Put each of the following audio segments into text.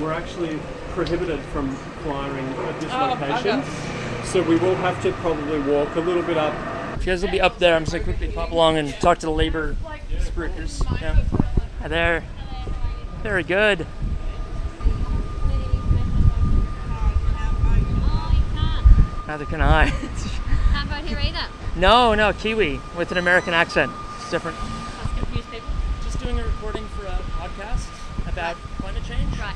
we're actually prohibited from flying at this Oh, location. okay. So we will have to probably walk a little bit up. If you guys will be up there. I'm just gonna quickly pop along and talk to the labor sprinters. Yeah. Hi there. Very good. Neither can I. Can't vote here either. no, no, Kiwi with an American accent. It's different. Confuse people. Just doing a recording for a podcast about climate change. Right.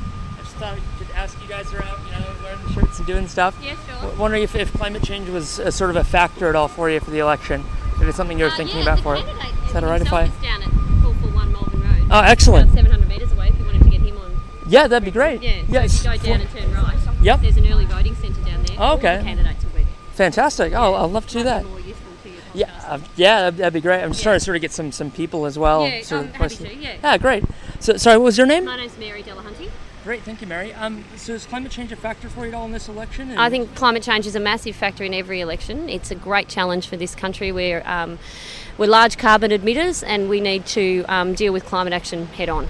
Thought I could ask you guys are out, you know, wearing the shirts and doing stuff. Yeah, sure. W- Wondering if, if climate change was a, sort of a factor at all for you for the election. If it's something you're Uh, thinking yeah, about for it. candidate that all right if I? is down at 441 Malvern Road. Oh, excellent. About 700 metres away if you wanted to get him on. Yeah, that'd be great. Yeah, so if you go down and turn right, Yep. there's an early voting centre down there. Oh, okay. the candidates will be there. Fantastic. Oh, I'd love to do that. more useful to your Yeah, uh, yeah, that'd, that'd be great. I'm just Yeah. trying to sort of get some some people as well. Yeah, sort of happy to, yeah. Yeah, great. So, sorry, what was your name? My name's Mary Delahunty. Great, thank you, Mary. Um, so is climate change a factor for you at all in this election? I think climate change is a massive factor in every election. It's a great challenge for this country. We're, um, we're large carbon emitters and we need to um, deal with climate action head on.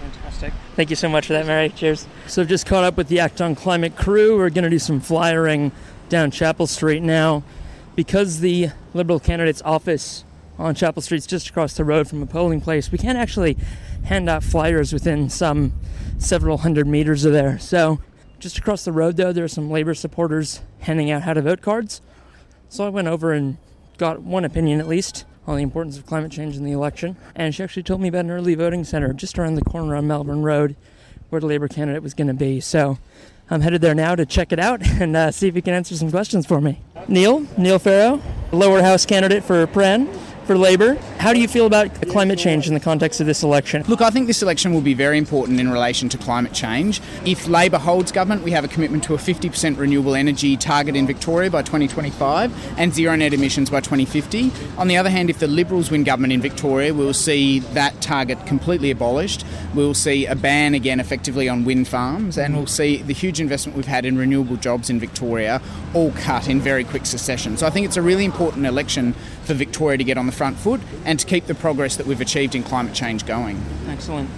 Fantastic. Thank you so much for that, Mary. Cheers. So I've just caught up with the Act on Climate crew. We're going to do some flyering down Chapel Street now. Because the Liberal candidate's office on Chapel Street is just across the road from a polling place, we can't actually hand out flyers within some several hundred meters of there. So just across the road, though, there are some Labour supporters handing out how to vote cards. So I went over and got one opinion at least on the importance of climate change in the election. And she actually told me about an early voting center just around the corner on Malvern Road where the Labour candidate was going to be. So I'm headed there now to check it out and uh, see if he can answer some questions for me. Neil, Neil Pharaoh, lower house candidate for Prahran for Labour. How do you feel about climate change in the context of this election? Look, I think this election will be very important in relation to climate change. If Labor holds government, we have a commitment to a 50% renewable energy target in Victoria by 2025 and zero net emissions by 2050. On the other hand, if the Liberals win government in Victoria, we'll see that target completely abolished. We'll see a ban again effectively on wind farms and we'll see the huge investment we've had in renewable jobs in Victoria all cut in very quick succession. So I think it's a really important election for Victoria to get on the front foot and to keep the progress that we've achieved in climate change going. Excellent.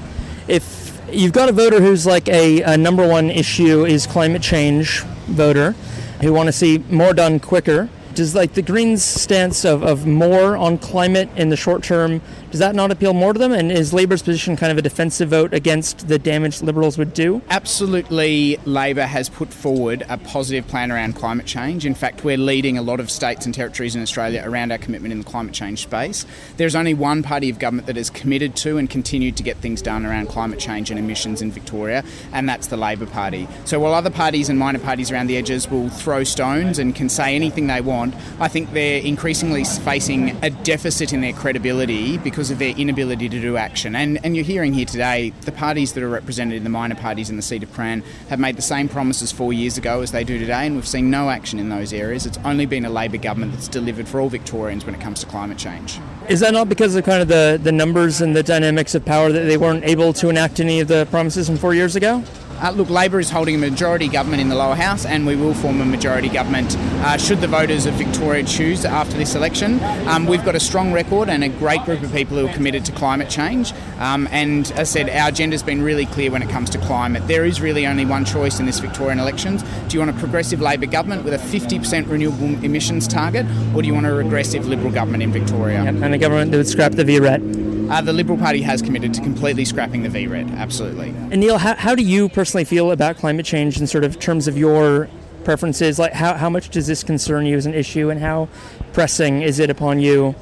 If you've got a voter who's like a, a number one issue is climate change voter, who want to see more done quicker, does like the Greens' stance of, of more on climate in the short term, does that not appeal more to them? And is Labour's position kind of a defensive vote against the damage Liberals would do? Absolutely, Labor has put forward a positive plan around climate change. In fact, we're leading a lot of states and territories in Australia around our commitment in the climate change space. There's only one party of government that is committed to and continued to get things done around climate change and emissions in Victoria, and that's the Labor Party. So while other parties and minor parties around the edges will throw stones and can say anything they want, I think they're increasingly facing a deficit in their credibility because of their inability to do action. And, and you're hearing here today, the parties that are represented in the minor parties in the seat of Prahran have made the same promises four years ago as they do today, and we've seen no action in those areas. It's only been a Labor government that's delivered for all Victorians when it comes to climate change. Is that not because of kind of the, the numbers and the dynamics of power that they weren't able to enact any of the promises from four years ago? Uh, look, Labor is holding a majority government in the lower house, and we will form a majority government uh, should the voters of Victoria choose after this election. Um, we've got a strong record and a great group of people who are committed to climate change. Um, and as I said, our agenda's been really clear when it comes to climate. There is really only one choice in this Victorian elections. Do you want a progressive Labor government with a 50% renewable emissions target, or do you want a regressive Liberal government in Victoria? And a government that would scrap the VRET? Uh, the Liberal Party has committed to completely scrapping the VRET, absolutely. And Neil, how, how do you personally feel about climate change in sort of terms of your preferences? Like, how, how much does this concern you as an issue, and how pressing is it upon you,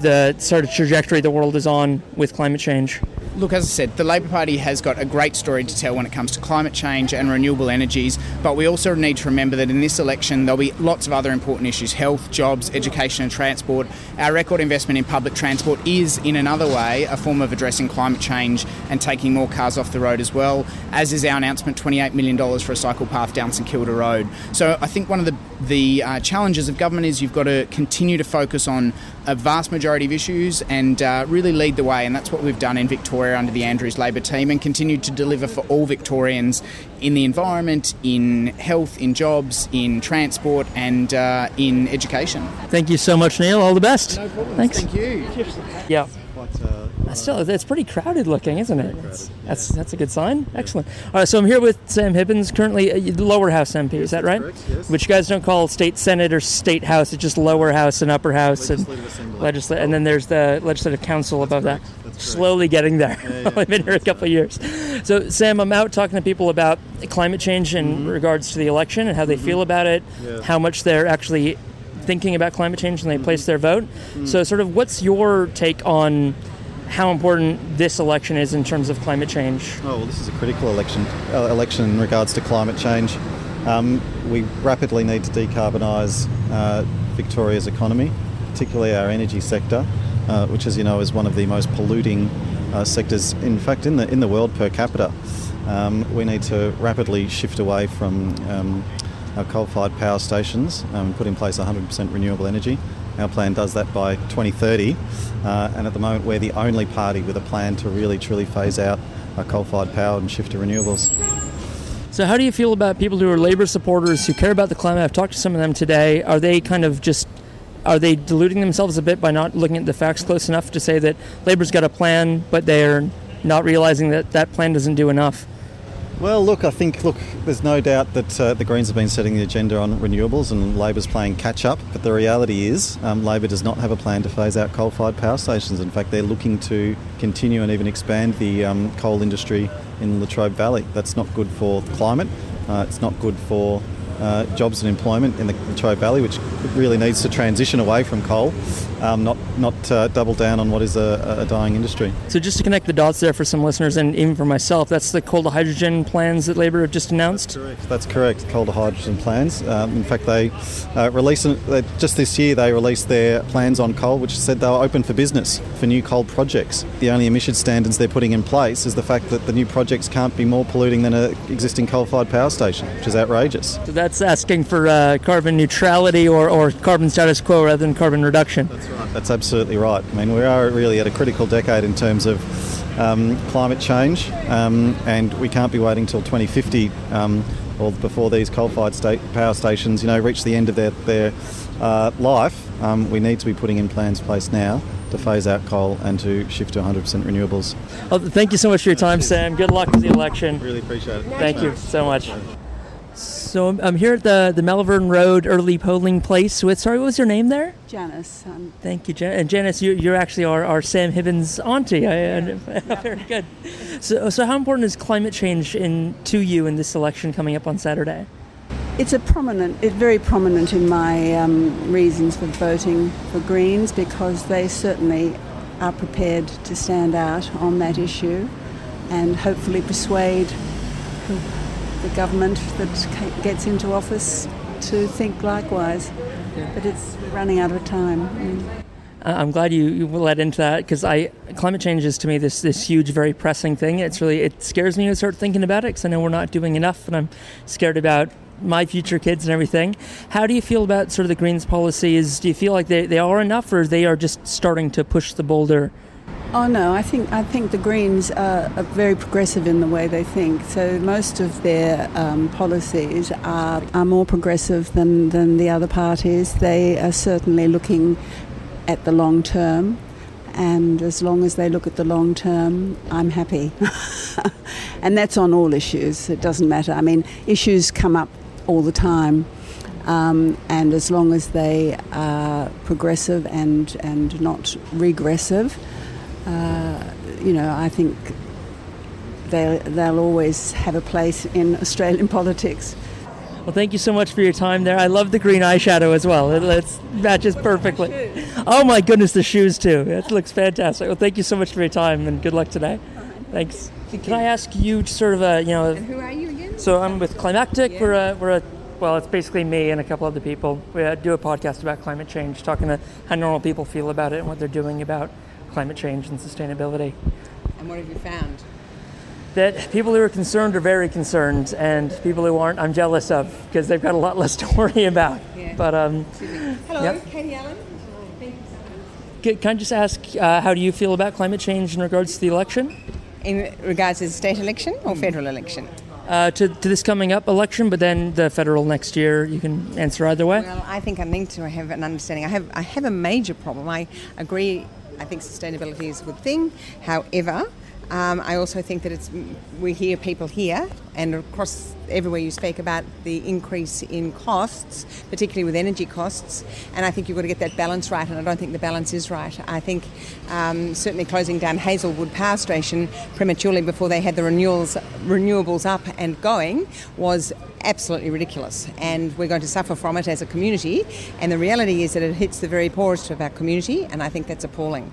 the sort of trajectory the world is on with climate change? Look, as I said, the Labor Party has got a great story to tell when it comes to climate change and renewable energies, but we also need to remember that in this election there'll be lots of other important issues health, jobs, education, and transport. Our record investment in public transport is, in another way, a form of addressing climate change and taking more cars off the road as well, as is our announcement $28 million for a cycle path down St Kilda Road. So I think one of the, the uh, challenges of government is you've got to continue to focus on a vast majority of issues and uh, really lead the way, and that's what we've done in Victoria under the Andrews Labor team and continued to deliver for all Victorians in the environment, in health, in jobs, in transport, and uh, in education. Thank you so much, Neil. All the best. No problem. Thanks. Thank you. Yeah. quite. Uh, Still, it's pretty crowded looking, isn't it? It's- That's that's a good sign. Excellent. All right, so I'm here with Sam Hibbins, currently a lower house MP. is that right? correct, yes. Which you guys don't call state senate or state house. It's just lower house and upper house Legislative and legislative. And then there's the legislative council above correct, that. that's correct. Slowly getting there. yeah. I've been here a couple of years. So Sam, I'm out talking to people about climate change in regards to the election and how they feel about it, Mm-hmm. Yeah. how much they're actually thinking about climate change when they Mm-hmm. place their vote. So, sort of, what's your take on how important this election is in terms of climate change? Oh, well, this is a critical election uh, election in regards to climate change. Um, we rapidly need to decarbonise uh, Victoria's economy, particularly our energy sector, uh, which, as you know, is one of the most polluting uh, sectors, in fact, in the in the world per capita. Um, we need to rapidly shift away from um, our coal-fired power stations um, and put in place 100% renewable energy. Our plan does that by 2030, uh, and at the moment we're the only party with a plan to really truly phase out coal-fired power and shift to renewables. So, how do you feel about people who are Labor supporters who care about the climate? I've talked to some of them today. Are they kind of just are they deluding themselves a bit by not looking at the facts close enough to say that Labor's got a plan, but they're not realizing that that plan doesn't do enough? Well, look, I think look, there's no doubt that uh, the Greens have been setting the agenda on renewables and Labor's playing catch up. But the reality is, um, Labor does not have a plan to phase out coal-fired power stations. In fact, they're looking to continue and even expand the um, coal industry in the Latrobe Valley. That's not good for the climate. Uh, it's not good for uh, jobs and employment in the Latrobe Valley, which really needs to transition away from coal, um, not not uh, double down on what is a, a dying industry. So, just to connect the dots there for some listeners and even for myself, that's the coal to hydrogen plans that Labor have just announced. That's correct. Coal to hydrogen plans. Um, in fact, they uh, released uh, just this year. They released their plans on coal, which said they were open for business for new coal projects. The only emission standards they're putting in place is the fact that the new projects can't be more polluting than an existing coal-fired power station, which is outrageous. So, that's asking for uh, carbon neutrality or, or carbon status quo rather than carbon reduction. That's right. That's absolutely right. I mean, we are really at a critical decade in terms of um, climate change, um, and we can't be waiting till 2050 um, or before these coal-fired state power stations, you know, reach the end of their their uh, life. Um, we need to be putting in plans in place now to phase out coal and to shift to 100% renewables. Well, thank you so much for your time, Sam. Good luck with the election. Really appreciate it. Thank you so much. So I'm- I'm here at the the Malvern Road early polling place. With sorry, what was your name there? Janice. Um, Thank you, Jan- and Janice. You, you're actually our, our Sam Hibbins auntie. I, I- very good. So, so how important is climate change in to you in this election coming up on Saturday? it's a prominent, it's very prominent in my um, reasons for voting for Greens because they certainly are prepared to stand out on that issue and hopefully persuade the- government that gets into office to think likewise. But it's running out of time. Mm. Uh, I'm glad you, you led into that because I climate change is to me this this huge, very pressing thing. It's really it scares me to start thinking about it because I know we're not doing enough, and I'm scared about my future kids and everything. How do you feel about sort of the Greens policies? Do you feel like they, they are enough, or they are just starting to push the boulder? Oh no, I think I think the Greens are, very progressive in the way they think. So most of their um, policies are, are more progressive than, than the other parties. They are certainly looking at the long term, and as long as they look at the long term, I'm happy. and that's on all issues. It doesn't matter. I mean, issues come up all the time. Um, and as long as they are progressive and, and not regressive, uh, you know, I think they'll, they'll always have a place in Australian politics. Well, thank you so much for your time there. I love the green eyeshadow as well. It, it matches perfectly. Oh my goodness, the shoes too. It looks fantastic. Well, thank you so much for your time and good luck today. Thanks. Can I ask you sort of a, you know, Who are you again? so I'm with Climactic. We're a, we're a, well, it's basically me and a couple other people. We uh, do a podcast about climate change, talking to how normal people feel about it and what they're doing about climate change and sustainability. And what have you found? That people who are concerned are very concerned, and people who aren't, I'm jealous of because they've got a lot less to worry about. Yeah. But um, Hello, Yep. Katie Allen. Thank you can I just ask, uh, how do you feel about climate change in regards to the election? In regards to the state election or federal election? Uh, to, to this coming up election, but then the federal next year, you can answer either way. Well, I think I need to have an understanding. I have I have a major problem. I agree I think sustainability is a good thing. However, um, I also think that it's we hear people here and across everywhere you speak about the increase in costs, particularly with energy costs, and I think you've got to get that balance right. And I don't think the balance is right. I think um, certainly closing down Hazelwood Power Station prematurely before they had the renewals renewables up and going was absolutely ridiculous, and we're going to suffer from it as a community. And the reality is that it hits the very poorest of our community, and I think that's appalling.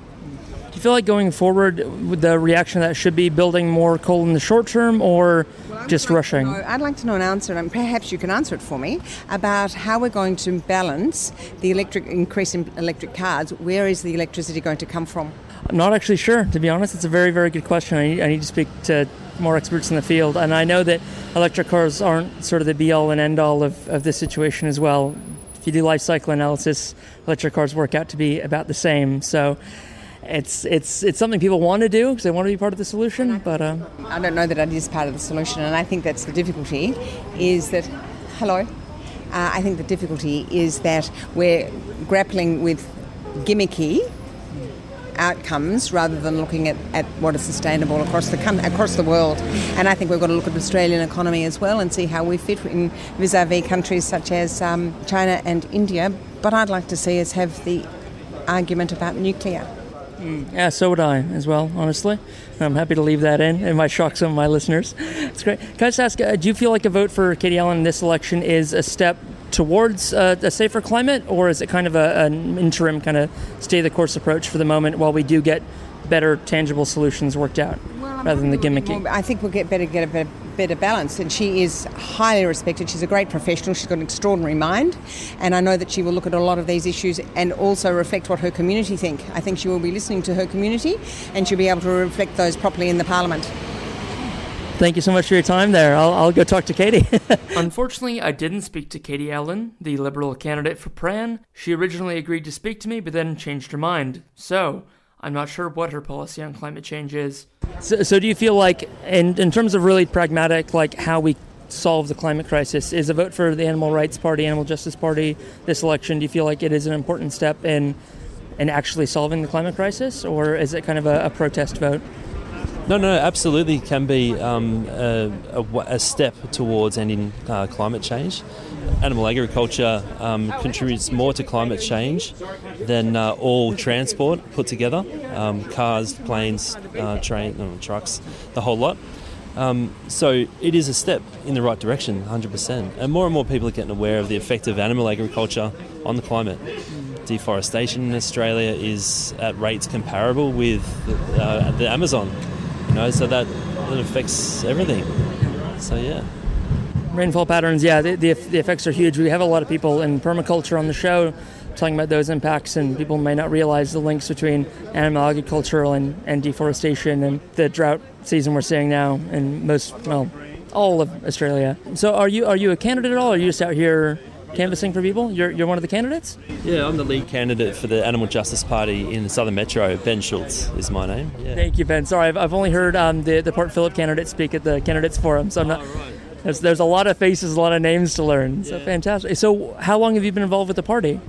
You feel like going forward, with the reaction that should be building more coal in the short term, or just like rushing? Know, I'd like to know an answer, and perhaps you can answer it for me, about how we're going to balance the electric increase in electric cars. Where is the electricity going to come from? I'm not actually sure, to be honest. It's a very, very good question. I need, I need to speak to more experts in the field, and I know that electric cars aren't sort of the be all and end all of, of this situation as well. If you do life cycle analysis, electric cars work out to be about the same. So it's it's it's something people want to do because they want to be part of the solution. But uh, I don't know that it is part of the solution, and I think that's the difficulty. Is that hello? Uh, I think the difficulty is that we're grappling with gimmicky outcomes rather than looking at, at what is sustainable across the coun- across the world. And I think we've got to look at the Australian economy as well and see how we fit in vis-a-vis countries such as um, China and India. But I'd like to see us have the argument about nuclear. Yeah, so would I as well, honestly. I'm happy to leave that in. It might shock some of my listeners. It's great. Can I just ask, uh, do you feel like a vote for Katie Allen in this election is a step towards uh, a safer climate, or is it kind of a, an interim kind of stay the course approach for the moment while we do get better, tangible solutions worked out rather than the gimmicky? Well, I think we'll get better, get a better, better balance. And she is highly respected. She's a great professional. She's got an extraordinary mind, and I know that she will look at a lot of these issues and also reflect what her community think. I think she will be listening to her community, and she'll be able to reflect those properly in the parliament. Thank you so much for your time there. I'll, I'll go talk to Katie. Unfortunately, I didn't speak to Katie Allen, the Liberal candidate for Prahran. She originally agreed to speak to me, but then changed her mind. So, I'm not sure what her policy on climate change is. So, so do you feel like, in, in terms of really pragmatic, like how we solve the climate crisis, is a vote for the Animal Rights Party, Animal Justice Party this election, do you feel like it is an important step in, in actually solving the climate crisis, or is it kind of a, a protest vote? No, no, absolutely can be um, a, a, a, step towards ending uh, climate change. Animal agriculture um, contributes more to climate change than uh, all transport put together um, cars, planes, uh, train, no, trucks, the whole lot. Um, so it is a step in the right direction, 100%. And more and more people are getting aware of the effect of animal agriculture on the climate. Deforestation in Australia is at rates comparable with uh, the Amazon you know, so that, that affects everything. So yeah. Rainfall patterns, yeah, the, the, the, effects are huge. We have a lot of people in permaculture on the show talking about those impacts, and people may not realize the links between animal agriculture and, and deforestation and the drought season we're seeing now in most, well, all of Australia. So, are you are you a candidate at all? Are you just out here canvassing for people? You're, you're one of the candidates? Yeah, I'm the lead candidate for the Animal Justice Party in the Southern Metro. Ben Schultz is my name. Yeah. Thank you, Ben. Sorry, I've, I've only heard um, the, the Port Phillip candidate speak at the candidates forum, so I'm not. Oh, right. There's, there's a lot of faces, a lot of names to learn. Yeah. So fantastic. So, how long have you been involved with the party?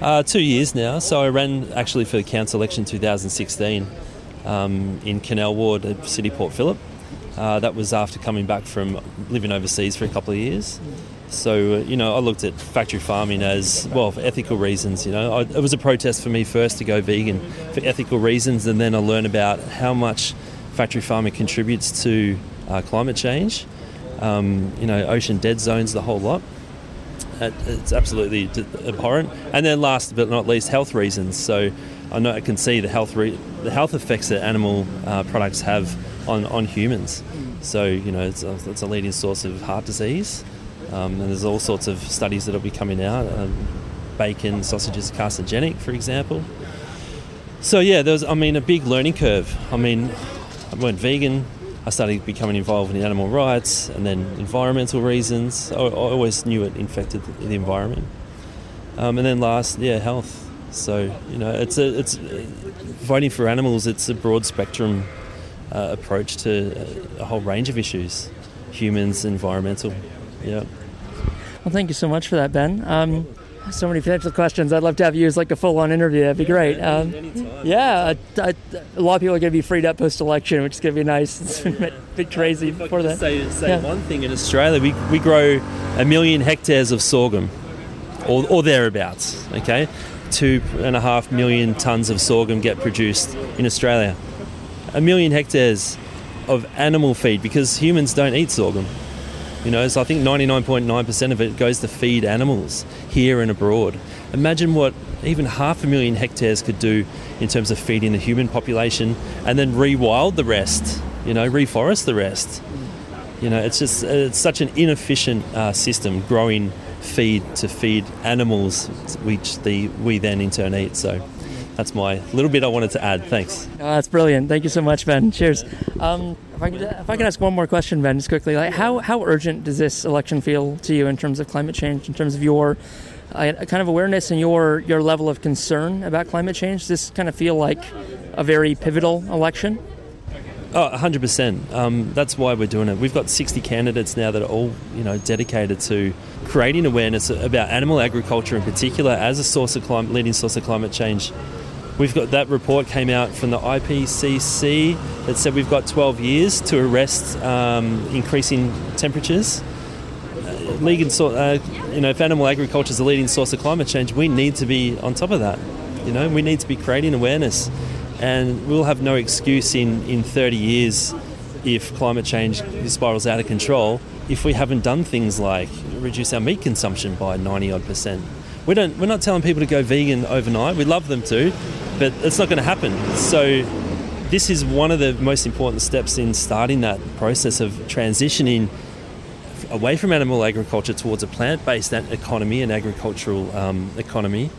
Uh, two years now. So, I ran actually for the council election 2016 um, in Canal Ward at City Port Phillip. Uh, that was after coming back from living overseas for a couple of years. So, uh, you know, I looked at factory farming as, well, for ethical reasons. You know, I, it was a protest for me first to go vegan for ethical reasons, and then I learned about how much factory farming contributes to uh, climate change. Um, you know, ocean dead zones, the whole lot. It's absolutely abhorrent. And then, last but not least, health reasons. So, I know I can see the health re- the health effects that animal uh, products have on, on humans. So, you know, it's a, it's a leading source of heart disease. Um, and there's all sorts of studies that will be coming out. Um, bacon, sausages carcinogenic, for example. So yeah, there was, I mean, a big learning curve. I mean, I went vegan. I started becoming involved in animal rights and then environmental reasons. I, I always knew it infected the environment. Um, and then last, yeah, health. So you know, it's a it's voting for animals. It's a broad spectrum uh, approach to a, a whole range of issues, humans, environmental. Yeah. Well, thank you so much for that, Ben. Um, so many potential questions. I'd love to have you as like a full-on interview. That'd be great. Um, yeah, a, a, a lot of people are going to be freed up post-election, which is going to be nice. It's been a bit crazy I before that. Say, say Yeah. one thing in Australia, we, we grow a million hectares of sorghum, or, or thereabouts. Okay, two and a half million tons of sorghum get produced in Australia. A million hectares of animal feed because humans don't eat sorghum. You know, so I think 99.9% of it goes to feed animals here and abroad. Imagine what even half a million hectares could do in terms of feeding the human population and then rewild the rest, you know, reforest the rest. You know, it's just it's such an inefficient uh, system growing feed to feed animals, which the we then in turn eat. So that's my little bit I wanted to add. Thanks. Oh, that's brilliant. Thank you so much, Ben. Cheers. Um, if, I could, if I could ask one more question, Ben, just quickly, like how, how urgent does this election feel to you in terms of climate change, in terms of your uh, kind of awareness and your, your level of concern about climate change? Does this kind of feel like a very pivotal election? Oh, 100%. Um, that's why we're doing it. We've got 60 candidates now that are all, you know, dedicated to creating awareness about animal agriculture in particular as a source of climate, leading source of climate change. We've got that report came out from the IPCC that said we've got 12 years to arrest um, increasing temperatures. Uh, so, uh, you know, if animal agriculture is the leading source of climate change, we need to be on top of that. You know, we need to be creating awareness, and we'll have no excuse in, in 30 years if climate change spirals out of control if we haven't done things like reduce our meat consumption by 90 odd percent. We don't, we're not telling people to go vegan overnight. We love them to, but it's not going to happen. So this is one of the most important steps in starting that process of transitioning away from animal agriculture towards a plant-based economy and agricultural um, economy.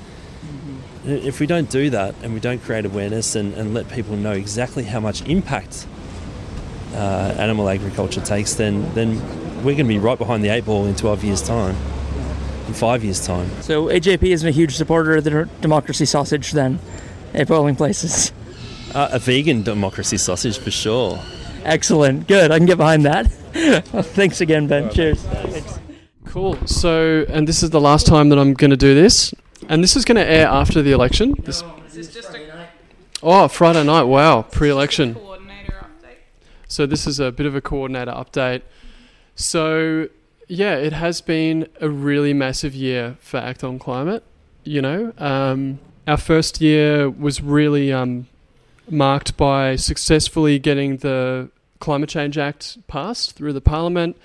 If we don't do that and we don't create awareness and, and let people know exactly how much impact uh, animal agriculture takes, then then we're going to be right behind the eight ball in 12 years' time, in five years' time. So AJP isn't a huge supporter of the democracy sausage then at polling places. Uh, a vegan democracy sausage for sure. Excellent. Good. I can get behind that. Thanks again, Ben. Cheers. Cool. So, and this is the last time that I'm going to do this, and this is going to air after the election. This. Oh, Friday night. Wow, pre-election. So this is a bit of a coordinator update. So yeah, it has been a really massive year for Act on Climate. You know, um, our first year was really um, marked by successfully getting the Climate Change Act passed through the Parliament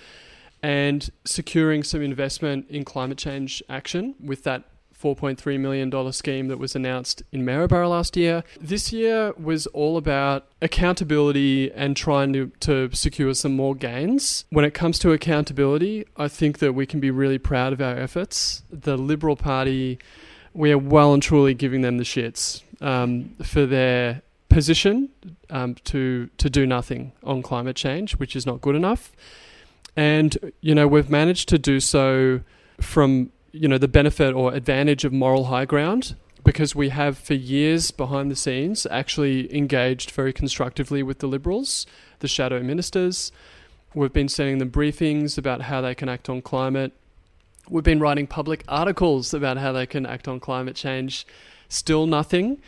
and securing some investment in climate change action with that $4.3 million scheme that was announced in Maryborough last year. This year was all about accountability and trying to, to secure some more gains. When it comes to accountability, I think that we can be really proud of our efforts. The Liberal Party, we are well and truly giving them the shits um, for their position um, to, to do nothing on climate change, which is not good enough. And, you know, we've managed to do so from you know the benefit or advantage of moral high ground because we have for years behind the scenes actually engaged very constructively with the liberals the shadow ministers. We've been sending them briefings about how they can act on climate. We've been writing public articles about how they can act on climate change. Still nothing.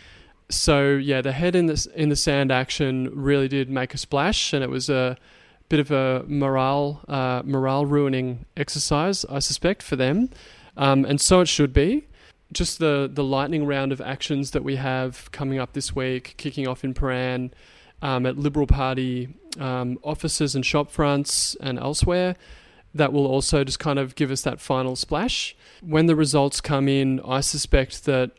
So yeah the head in the in the sand action really did make a splash and it was a bit of a morale uh, morale ruining exercise I suspect for them um, and so it should be. Just the, the lightning round of actions that we have coming up this week, kicking off in Prahran, um, at Liberal Party um, offices and shop fronts and elsewhere, that will also just kind of give us that final splash. When the results come in, I suspect that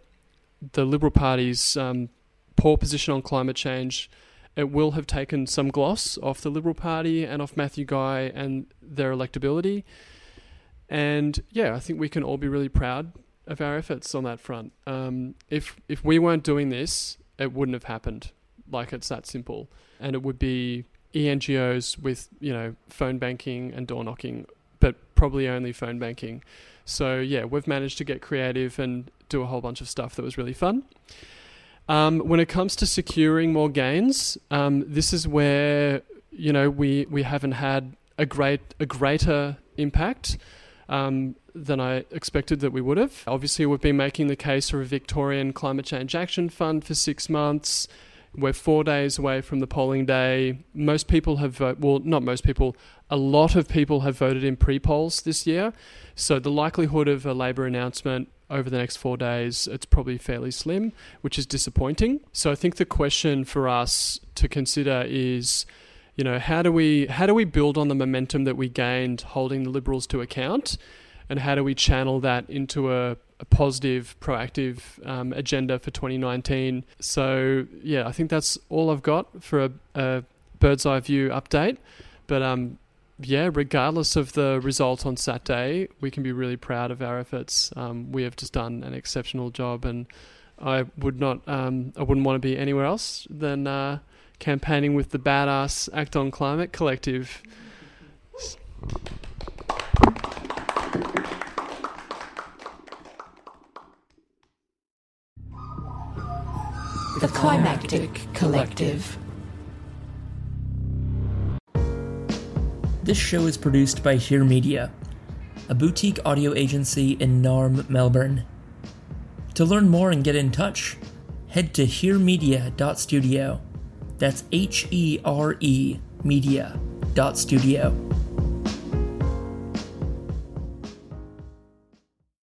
the Liberal Party's um, poor position on climate change it will have taken some gloss off the Liberal Party and off Matthew Guy and their electability. And yeah, I think we can all be really proud of our efforts on that front. Um, if if we weren't doing this, it wouldn't have happened. Like it's that simple, and it would be ENGOs with you know phone banking and door knocking, but probably only phone banking. So yeah, we've managed to get creative and do a whole bunch of stuff that was really fun. Um, when it comes to securing more gains, um, this is where you know we we haven't had a great a greater impact. Um, than I expected that we would have. Obviously, we've been making the case for a Victorian Climate Change Action Fund for six months. We're four days away from the polling day. Most people have voted, well, not most people, a lot of people have voted in pre polls this year. So the likelihood of a Labor announcement over the next four days, it's probably fairly slim, which is disappointing. So I think the question for us to consider is, you know, how do we how do we build on the momentum that we gained holding the Liberals to account, and how do we channel that into a a positive, proactive um, agenda for 2019. So, yeah, I think that's all I've got for a, a bird's eye view update. But um, yeah, regardless of the result on Saturday, we can be really proud of our efforts. Um, we have just done an exceptional job, and I would not, um, I wouldn't want to be anywhere else than uh, campaigning with the badass Act on Climate Collective. The Climactic Collective. This show is produced by Hear Media, a boutique audio agency in Narm, Melbourne. To learn more and get in touch, head to hearmedia.studio. That's H E R E media.studio.